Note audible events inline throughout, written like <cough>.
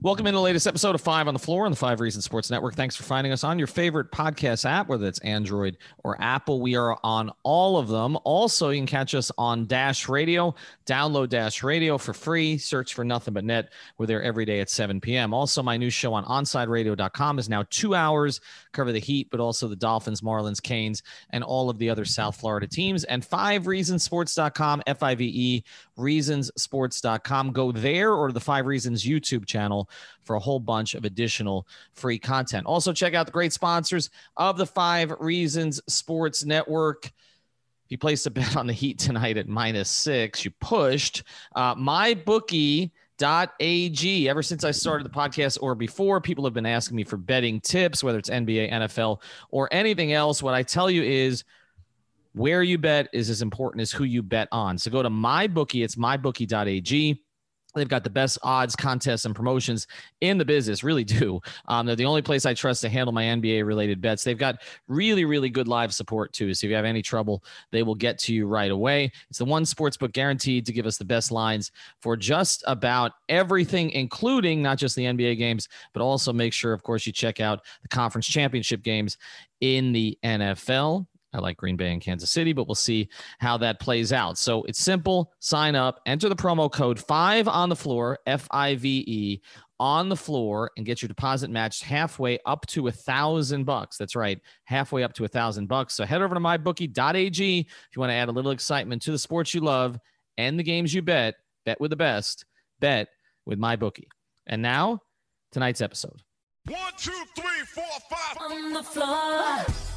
Welcome into the latest episode of Five on the Floor on the Five Reasons Sports Network. Thanks for finding us on your favorite podcast app, whether it's Android or Apple. We are on all of them. Also, you can catch us on Dash Radio. Download Dash Radio for free. Search for Nothing But Net. We're there every day at 7 p.m. Also, my new show on OnSideRadio.com is now two hours. Cover the Heat, but also the Dolphins, Marlins, Canes, and all of the other South Florida teams. And Five Reasonsports.com, F I V E, Reasonsports.com. Go there or the Five Reasons YouTube channel for a whole bunch of additional free content. Also, check out the great sponsors of the Five Reasons Sports Network. If you placed a bet on the Heat tonight at minus six, you pushed. Uh, MyBookie. Ever since I started the podcast or before, people have been asking me for betting tips, whether it's NBA, NFL, or anything else. What I tell you is where you bet is as important as who you bet on. So go to MyBookie. It's mybookie.ag. They've got the best odds, contests, and promotions in the business, really do. Um, they're the only place I trust to handle my NBA related bets. They've got really, really good live support too. So if you have any trouble, they will get to you right away. It's the one sports book guaranteed to give us the best lines for just about everything, including not just the NBA games, but also make sure, of course, you check out the conference championship games in the NFL. I like Green Bay and Kansas City, but we'll see how that plays out. So it's simple. Sign up, enter the promo code five on the floor, F I V E, on the floor, and get your deposit matched halfway up to a thousand bucks. That's right, halfway up to a thousand bucks. So head over to mybookie.ag if you want to add a little excitement to the sports you love and the games you bet. Bet with the best. Bet with MyBookie. And now, tonight's episode. One, two, three, four, five. on the floor.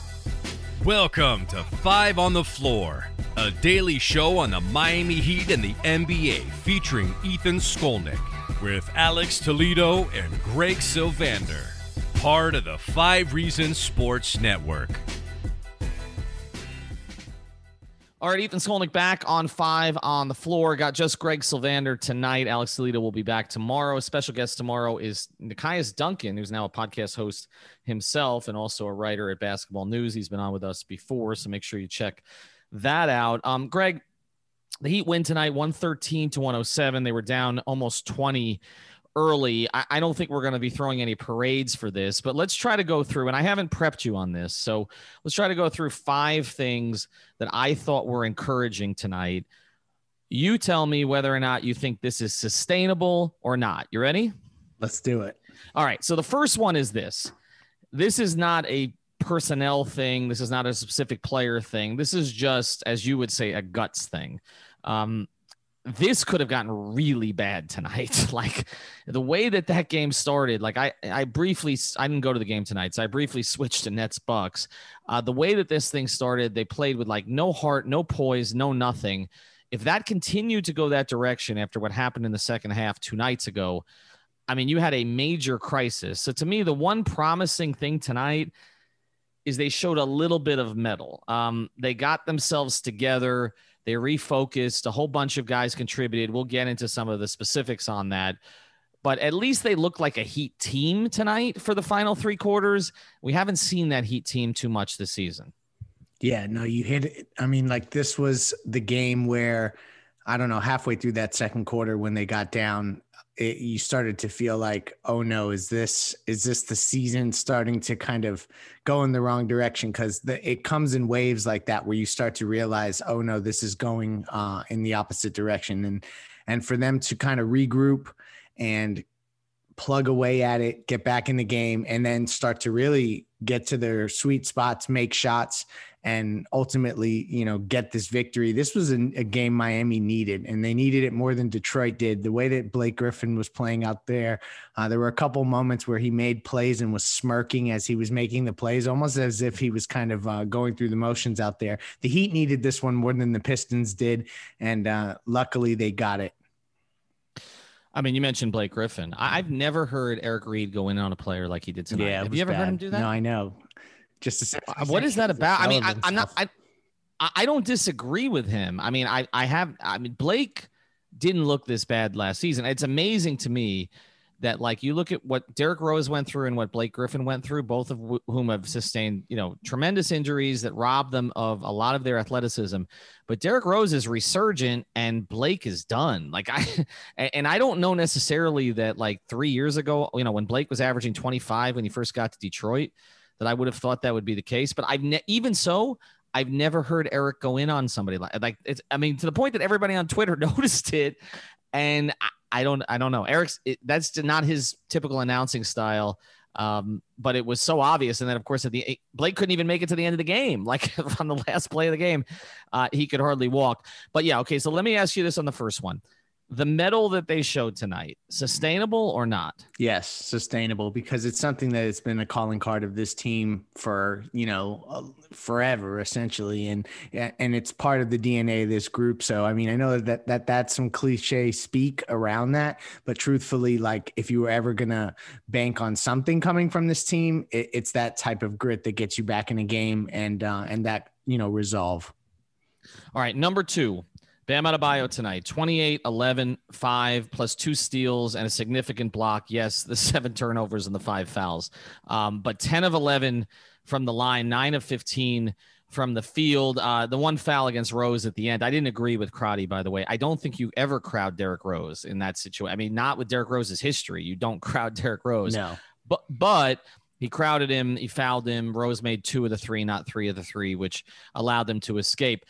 Welcome to Five on the Floor, a daily show on the Miami Heat and the NBA featuring Ethan Skolnick with Alex Toledo and Greg Sylvander, part of the Five Reasons Sports Network. All right, Ethan Skolnick back on five on the floor. Got just Greg Sylvander tonight. Alex Toledo will be back tomorrow. A special guest tomorrow is Nekias Duncan, who's now a podcast host himself and also a writer at Basketball News. He's been on with us before, so make sure you check that out. Um, Greg, the Heat win tonight, 113 to 107. They were down almost 20 early. I, I don't think we're going to be throwing any parades for this, but let's try to go through. And I haven't prepped you on this. So let's try to go through five things that I thought were encouraging tonight. You tell me whether or not you think this is sustainable or not. You ready? Let's do it. All right. So the first one is this this is not a personnel thing, this is not a specific player thing. This is just, as you would say, a guts thing. Um, this could have gotten really bad tonight. <laughs> like the way that that game started, like I, I briefly, I didn't go to the game tonight, so I briefly <laughs> switched to Nets Bucks. Uh, the way that this thing started, they played with like no heart, no poise, no nothing. If that continued to go that direction after what happened in the second half two nights ago, I mean, you had a major crisis. So to me, the one promising thing tonight is they showed a little bit of mettle. Um, they got themselves together. They refocused. A whole bunch of guys contributed. We'll get into some of the specifics on that. But at least they look like a Heat team tonight for the final three quarters. We haven't seen that Heat team too much this season. Yeah, no, you hit it. I mean, like this was the game where I don't know, halfway through that second quarter when they got down, it, you started to feel like, oh no, is this is this the season starting to kind of go in the wrong direction? Because it comes in waves like that where you start to realize, oh no, this is going uh, in the opposite direction, and and for them to kind of regroup and plug away at it, get back in the game, and then start to really get to their sweet spots, make shots, and ultimately, you know, get this victory. This was a, a, game Miami needed, and they needed it more than Detroit did. The way that Blake Griffin was playing out there, uh, there were a couple moments where he made plays and was smirking as he was making the plays, almost as if he was kind of uh, going through the motions out there. The Heat needed this one more than the Pistons did, and uh, luckily they got it. I mean, you mentioned Blake Griffin. I've never heard Eric Reid go in on a player like he did tonight. Yeah, Have you ever bad. heard him do that? No, I know just to say what is that about? I mean, I, am not. I, I don't disagree with him. I mean, I I have. I mean, Blake didn't look this bad last season. It's amazing to me that like you look at what Derrick Rose went through and what Blake Griffin went through, both of whom have sustained, you know, tremendous injuries that rob them of a lot of their athleticism. But Derrick Rose is resurgent and Blake is done. Like I <laughs> and I don't know necessarily that like 3 years ago, you know, when Blake was averaging 25 when he first got to Detroit, that I would have thought that would be the case, but I've ne- even so, I've never heard Eric go in on somebody like like it's I mean to the point that everybody on Twitter <laughs> noticed it and I, I don't I don't know. Eric's it, that's not his typical announcing style. Um, but it was so obvious, and then of course at the Blake couldn't even make it to the end of the game. <laughs> Like on the last play of the game, uh, he could hardly walk. But yeah, okay. So let me ask you this on the first one: the mettle that they showed tonight sustainable or not? Yes sustainable because it's something that it's been a calling card of this team for you know uh, forever essentially and and it's part of the dna of this group. So i mean i know that that that's some cliche speak around that but truthfully like if you were ever gonna bank on something coming from this team it, it's that type of grit that gets you back in a game and uh and that you know resolve. All right number two Bam Adebayo tonight, 28, 11, 5, plus two steals and a significant block. Yes, the <laughs> seven turnovers and the five fouls. Um, but 10 of 11 from the line, 9 of 15 from the field. Uh, the one foul against Rose at the end, I didn't agree with Crotty, by the way. I don't think you ever crowd Derrick Rose in that situation. I mean, not with Derrick Rose's history. You don't <laughs> crowd Derrick Rose. No. But, but he crowded him. He fouled him. Rose made two of the three, not three of the three, which allowed them to escape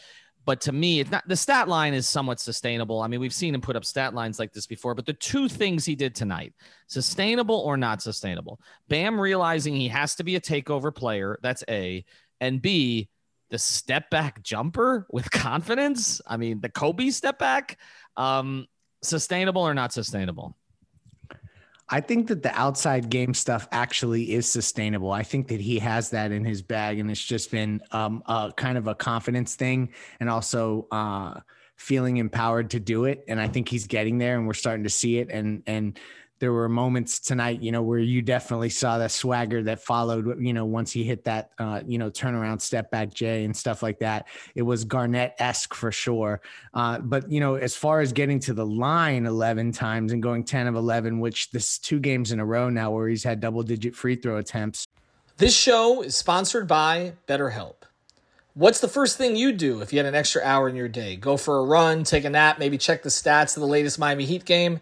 but to me, it's not the stat line is somewhat sustainable. I mean, we've seen him put up stat lines like this before, but the two things he did tonight, sustainable or not sustainable. Bam realizing he has to be a takeover player, that's A, and B, the step back jumper with <laughs> confidence. I mean, the Kobe step back, um, sustainable or not sustainable? I think that the outside game stuff actually is sustainable. I think that he has that in his bag, and it's just been um, a kind of a confidence thing, and also uh, feeling empowered to do it. And I think he's getting there, and we're starting to see it. And and there were moments tonight, you know, where you definitely saw that swagger that followed, you know, once he hit that, uh, you know, turnaround step back Jay and stuff like that. It was Garnett esque for sure. Uh, but, you know, as far as getting to the line 11 times and going 10 of 11, which this two games in a row now where he's had double digit free throw attempts. This show is sponsored by BetterHelp. What's the first thing you'd do if you had an extra hour in your day? Go for a run, take a nap, maybe check the stats of the latest Miami Heat game?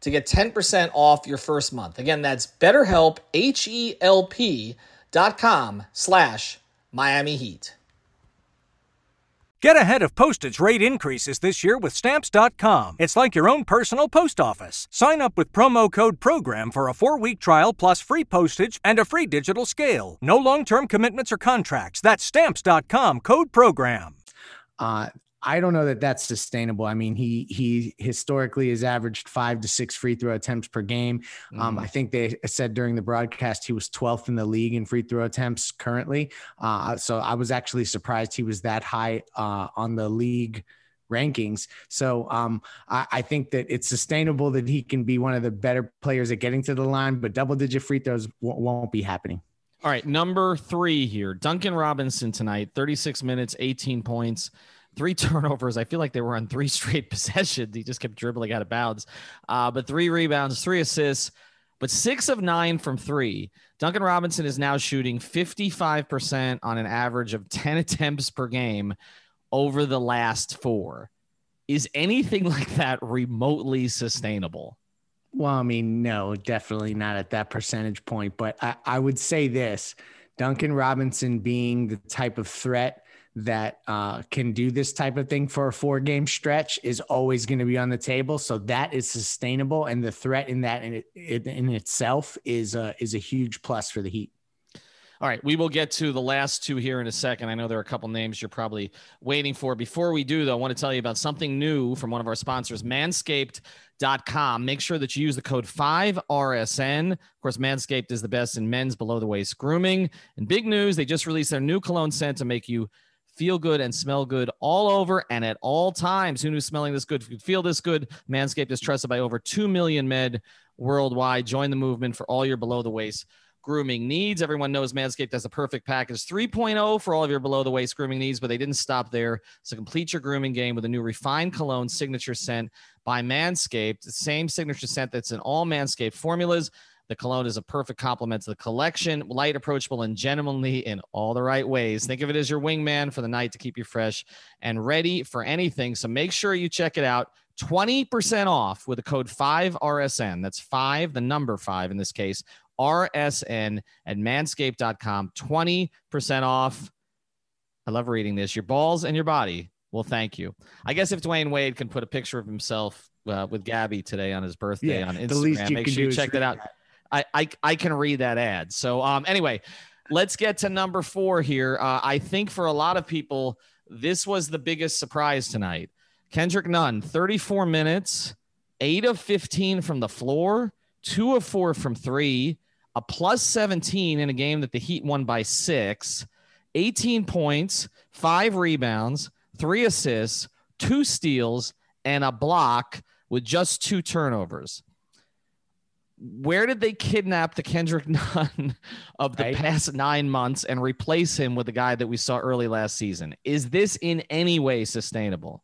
to get 10% off your first month. Again, that's betterhelp, H-E-L-P dot com slash Miami Heat. Get ahead of postage rate increases this year with Stamps.com. It's like your own personal post office. Sign up with promo code PROGRAM for a four week trial plus free postage and a free digital scale. No long term commitments or contracts. That's Stamps.com code PROGRAM. Uh, I don't know that that's sustainable. I mean, he he historically has averaged five to six free throw attempts per game. Mm. Um, I think they said during the broadcast he was 12th in the league in free throw attempts currently. Uh, so I was actually surprised he was that high uh, on the league rankings. So um, I, I, think that it's sustainable that he can be one of the better players at getting to the line, but double digit free throws w- won't be happening. All right, number three here, Duncan Robinson tonight, 36 minutes, 18 points three <laughs> turnovers. I feel like they were on three <laughs> straight possessions. He just kept dribbling out of bounds. Uh, but three rebounds, three assists, but six of nine from three. Duncan Robinson is now shooting 55% on an average of 10 attempts per game over the last four. Is anything <laughs> like that remotely sustainable? Well, I mean, no, definitely not at that percentage point. But I, I would say this Duncan Robinson being the type of threat that uh, can do this type of thing for a four game stretch is always going to be on the table. So that is sustainable, and the threat in that in, it, in itself is a, is a huge plus for the Heat. All right, we will get to the last two here in a second. I know there are a couple names you're probably waiting for. Before we do, though, I want to tell you about something new from one of our sponsors, manscaped.com. Make sure that you use the code 5RSN. Of course, Manscaped is the best in men's below the waist grooming. And big news, they just released their new cologne scent to make you feel good and smell good all over and at all times. Who knew smelling this good could feel this good? Manscaped is trusted by over 2 million men worldwide. Join the movement for all your below the waist grooming needs. Everyone knows Manscaped has the perfect package 3.0 for all of your below the waist grooming needs, but they didn't stop there. So complete your grooming game with a new refined cologne signature scent by Manscaped, the same signature scent that's in all Manscaped formulas. The cologne is a perfect complement to the collection, light, approachable, and gentlemanly in all the right ways. Think of it as your wingman for the night to keep you fresh and ready for anything. So make sure you check it out. 20% off with the code 5RSN. That's five, the number five in this case, RSN at manscaped.com. 20% off. I love reading this. Your balls and your body will thank you. I guess if Dwyane Wade can put a picture of himself uh, with Gabby today on his birthday Yeah, on Instagram, you make can sure you check that out. that. I, I, I can read that ad. So um, anyway, let's get to number four here. Uh, I think for a lot of people, this was the biggest surprise tonight. Kendrick Nunn, 34 minutes, eight of 15 from the floor, two of four from three, a plus 17 in a game that the Heat won by six, 18 points, five rebounds, three assists, two steals, and a block with just two turnovers. Where did they kidnap the Kendrick <laughs> Nunn of the Right. past nine months and replace him with the guy that we saw early last season? Is this in any way sustainable?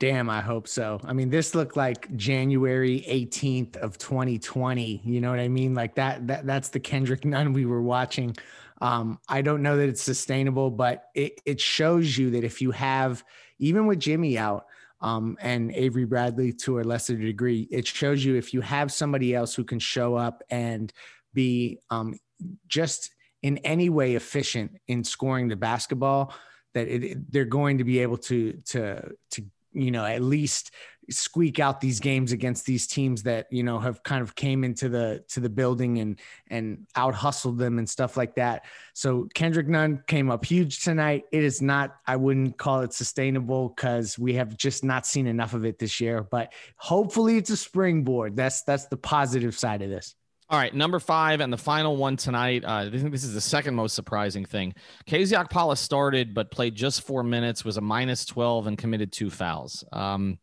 Damn, I hope so. I mean, this looked like January 18th of 2020. You know what I mean? Like that, that that's the Kendrick <laughs> Nunn we were watching. Um, I don't know that it's sustainable, but it, it shows you that if you have, even with Jimmy out, um, and Avery Bradley to a lesser degree, it shows you if you have somebody else who can show up and be um, just in any way efficient in scoring the basketball, that it, they're going to be able to to to you know at least squeak out these games against these teams that you know have kind of came into the to the building and and out hustled them and stuff like that so kendrick nunn came up huge tonight it is not i wouldn't call it sustainable because we have just not seen enough of it this year but hopefully it's a springboard that's that's the positive side of this All right, number five and the final one tonight. Uh, I think this is the second most surprising thing. KZ Okpala started but played just four minutes, was a minus 12, and committed two fouls. Um,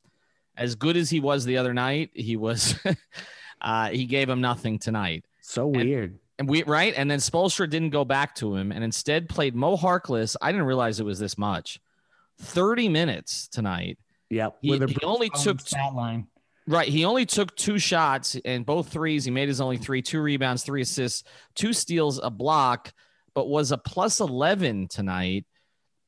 as good as he was the other night, he was <laughs> uh, he gave him nothing tonight. so weird And we right, and then Spoelstra didn't go back to him, and instead played Moe Harkless. I didn't realize it was this much. 30 minutes tonight. yep He- With a he only took- stat line Right. He only took two shots and both threes. He made his only three, two rebounds, three assists, two steals, a block, but was a plus 11 tonight.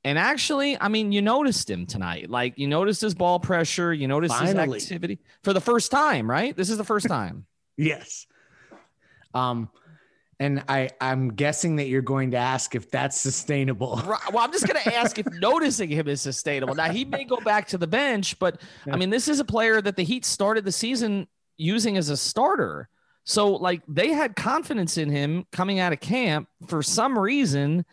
And actually, I mean, you noticed him tonight. Like you noticed his ball pressure, you noticed Finally. his activity for the first time, right? This is the first time. <laughs> Yes. Um, and I I'm guessing that you're going to ask if that's sustainable. Right. Well, I'm just going to ask if <laughs> noticing him is sustainable. Now, he may go back to the bench, but I mean, this is a player that the Heat started the season using as a starter. So, like, they had confidence in him coming out of camp for some reason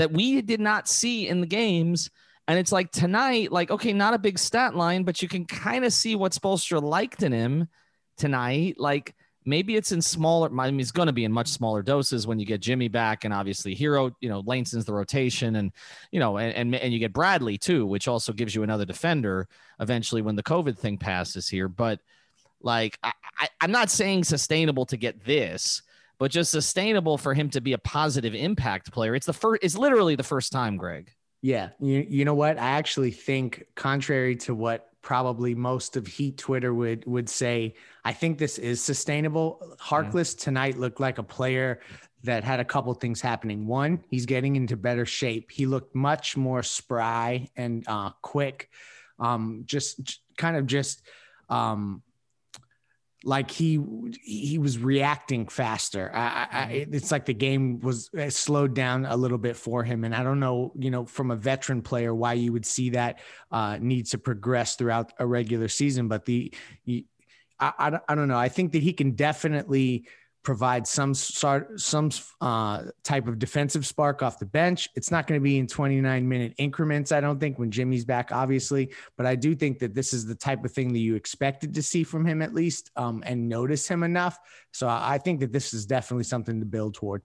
that we did not see in the games. And it's like tonight, like, okay, not a big stat line, but you can kind of see what Spoelstra liked in him tonight. Like, maybe it's in smaller, I mean, it's going to be in much smaller doses when you get Jimmy back and obviously Herro, you know, Langston's the rotation and, you know, and, and, and you get Bradley too, which also gives you another defender eventually when the COVID thing passes here. But like, I, I, I'm not saying sustainable to get this, but just sustainable for him to be a positive impact player. It's the first, it's literally the first time, Greg. Yeah, you you know what? I actually think, contrary to what probably most of Heat Twitter would would say, I think this is sustainable. Harkless tonight looked like a player that had a couple things happening. One, he's getting into better shape. He looked much more spry and uh, quick. Um, just kind of just um, like he he was reacting faster. I, I, mm-hmm. it's like the game was uh, slowed down a little bit for him, and I don't know, you know, from a veteran player, why you would see that uh, needs to progress throughout a regular season. But the, I, I, I don't know. I think that he can definitely provide some sort some uh, type of defensive spark off the bench. It's not going to be in 29 minute increments, I don't think, when Jimmy's back, obviously. But I do think that this is the type of thing that you expected to see from him at least, um, and notice him enough. So I think that this is definitely something to build toward.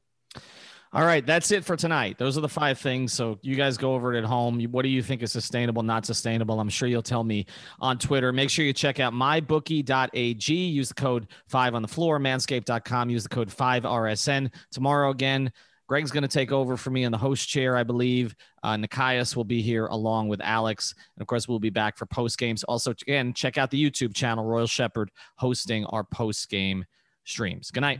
All right, that's it for tonight. Those are the five things. So you guys go over it at home. What do you think is sustainable, not sustainable? I'm sure you'll tell me on Twitter. Make sure you check out mybookie.ag. Use the code five on the floor, manscaped.com. Use the code 5RSN. Tomorrow, again, Greg's going to take over for me in the host chair, I believe. Uh, Nekias will be here along with Alex. And of course, we'll be back for post games. Also, again, check out the YouTube channel, Royal Shepherd, hosting our post game streams. Good night.